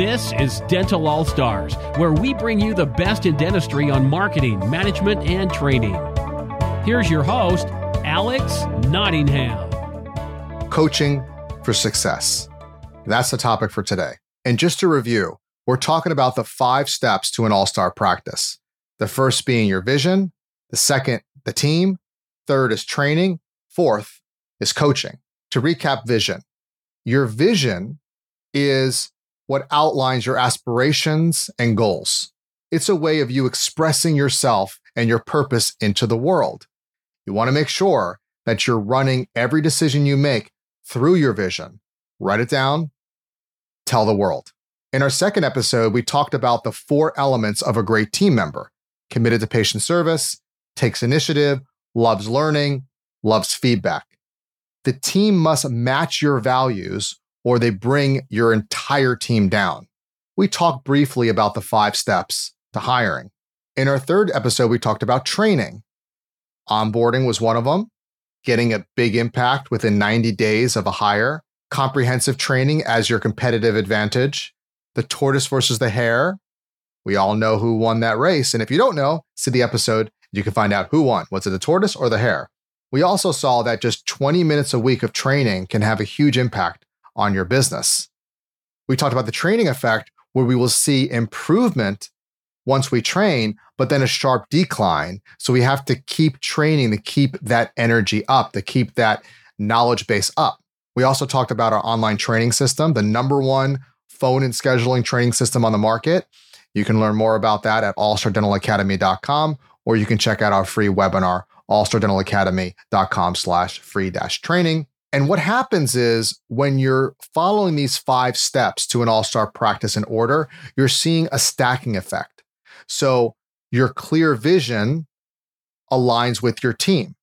This is Dental All Stars, where we bring you the best in dentistry on marketing, management, and training. Here's your host, Alex Nottingham. Coaching for success. That's the topic for today. And just to review, we're talking about the five steps to an all star practice. The first being your vision, the second, the team, third is training, fourth is coaching. To recap vision, your vision is what outlines your aspirations and goals. It's a way of you expressing yourself and your purpose into the world. You want to make sure that you're running every decision you make through your vision. Write it down, tell the world. In our second episode, we talked about the four elements of a great team member committed to patient service, takes initiative, loves learning, loves feedback. The team must match your values or they bring your entire team down. We talked briefly about the five steps to hiring. In our third episode, we talked about training. Onboarding was one of them, getting a big impact within 90 days of a hire, comprehensive training as your competitive advantage, the tortoise versus the hare. We all know who won that race. And if you don't know, see the episode. You can find out who won. Was it the tortoise or the hare? We also saw that just 20 minutes a week of training can have a huge impact on your business. We talked about the training effect where we will see improvement once we train, but then a sharp decline. So we have to keep training to keep that energy up, to keep that knowledge base up. We also talked about our online training system, the number one phone and scheduling training system on the market. You can learn more about that at allstardentalacademy.com, or you can check out our free webinar, allstardentalacademy.com slash free dash training. And what happens is when you're following these five steps to an all star practice in order, you're seeing a stacking effect. So your clear vision aligns with your team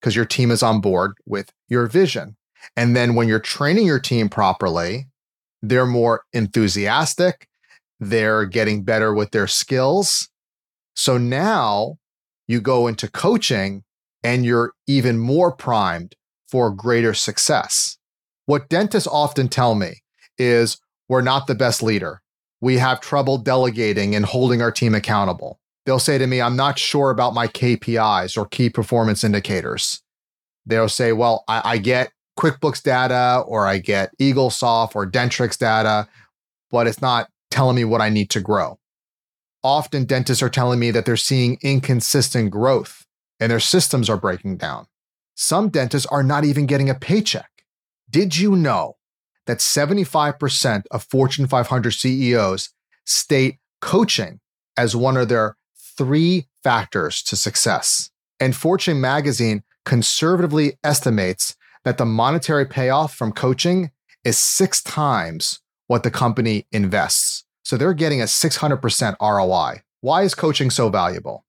because your team is on board with your vision. And then when you're training your team properly, they're more enthusiastic, they're getting better with their skills. So now you go into coaching and you're even more primed for greater success. What dentists often tell me is we're not the best leader. We have trouble delegating and holding our team accountable. They'll say to me, I'm not sure about my KPIs or key performance indicators. They'll say, Well, I, I get QuickBooks data or I get Eaglesoft or Dentrix data, but it's not telling me what I need to grow. Often dentists are telling me that they're seeing inconsistent growth and their systems are breaking down. Some dentists are not even getting a paycheck. Did you know that 75% of Fortune 500 CEOs state coaching as one of their three factors to success? And Fortune magazine conservatively estimates that the monetary payoff from coaching is six times what the company invests. So they're getting a 600% ROI. Why is coaching so valuable?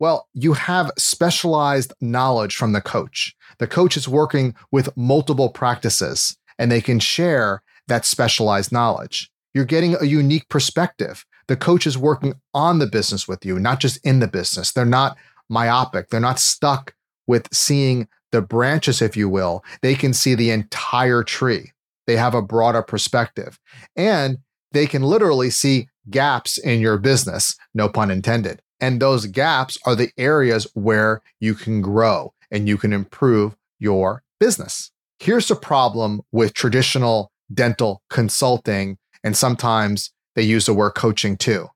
Well, you have specialized knowledge from the coach. The coach is working with multiple practices and they can share that specialized knowledge. You're getting a unique perspective. The coach is working on the business with you, not just in the business. They're not myopic. They're not stuck with seeing the branches, if you will. They can see the entire tree. They have a broader perspective and they can literally see gaps in your business, no pun intended. And those gaps are the areas where you can grow and you can improve your business. Here's the problem with traditional dental consulting, and sometimes they use the word coaching too.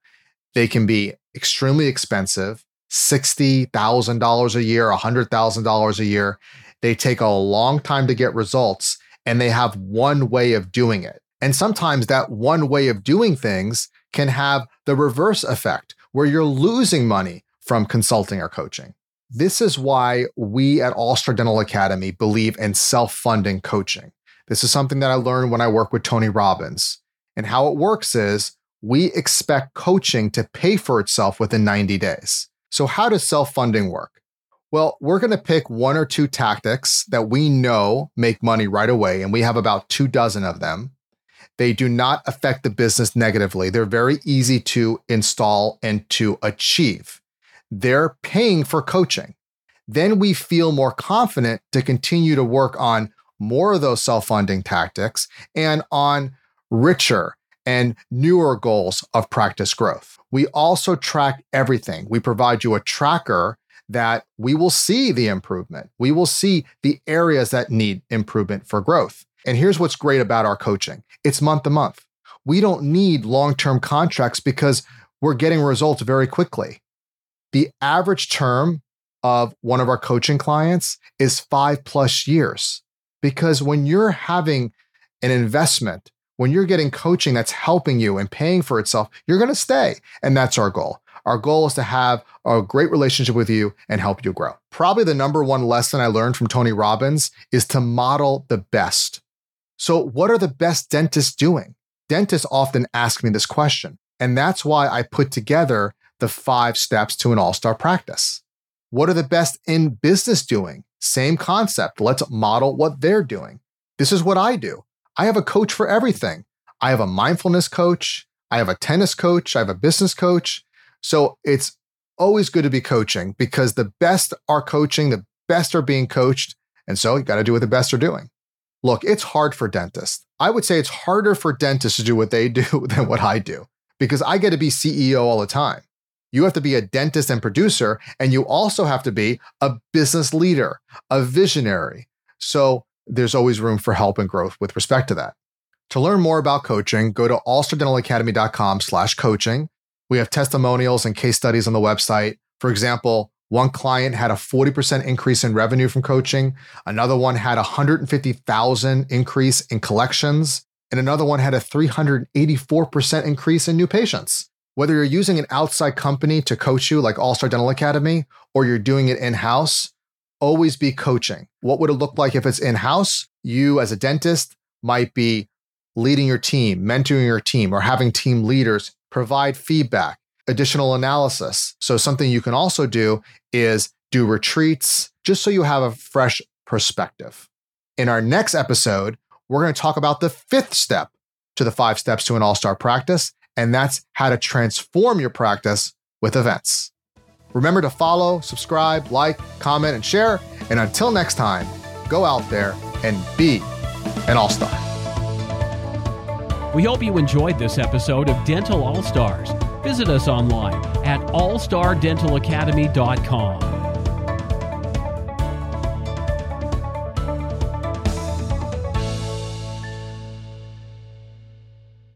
They can be extremely expensive $60,000 a year, $100,000 a year. They take a long time to get results, and they have one way of doing it. And sometimes that one way of doing things can have the reverse effect where you're losing money from consulting or coaching. This is why we at All Star Dental Academy believe in self funding coaching. This is something that I learned when I work with Tony Robbins. And how it works is we expect coaching to pay for itself within 90 days. So, how does self funding work? Well, we're going to pick one or two tactics that we know make money right away, and we have about two dozen of them. They do not affect the business negatively. They're very easy to install and to achieve. They're paying for coaching. Then we feel more confident to continue to work on more of those self funding tactics and on richer and newer goals of practice growth. We also track everything. We provide you a tracker that we will see the improvement. We will see the areas that need improvement for growth. And here's what's great about our coaching it's month to month. We don't need long term contracts because we're getting results very quickly. The average term of one of our coaching clients is five plus years. Because when you're having an investment, when you're getting coaching that's helping you and paying for itself, you're going to stay. And that's our goal. Our goal is to have a great relationship with you and help you grow. Probably the number one lesson I learned from Tony Robbins is to model the best. So, what are the best dentists doing? Dentists often ask me this question. And that's why I put together the five steps to an all star practice. What are the best in business doing? Same concept. Let's model what they're doing. This is what I do. I have a coach for everything. I have a mindfulness coach. I have a tennis coach. I have a business coach. So it's always good to be coaching because the best are coaching, the best are being coached. And so you got to do what the best are doing. Look, it's hard for dentists. I would say it's harder for dentists to do what they do than what I do because I get to be CEO all the time. You have to be a dentist and producer, and you also have to be a business leader, a visionary. So there's always room for help and growth with respect to that. To learn more about coaching, go to allstardentalacademy.com slash coaching. We have testimonials and case studies on the website. For example, one client had a 40% increase in revenue from coaching. Another one had a 150,000 increase in collections. And another one had a 384% increase in new patients. Whether you're using an outside company to coach you like All Star Dental Academy or you're doing it in house, always be coaching. What would it look like if it's in house? You, as a dentist, might be leading your team, mentoring your team, or having team leaders provide feedback, additional analysis. So, something you can also do is do retreats just so you have a fresh perspective. In our next episode, we're going to talk about the fifth step to the five steps to an all star practice, and that's how to transform your practice with events. Remember to follow, subscribe, like, comment, and share. And until next time, go out there and be an all star. We hope you enjoyed this episode of Dental All Stars. Visit us online at allstardentalacademy.com.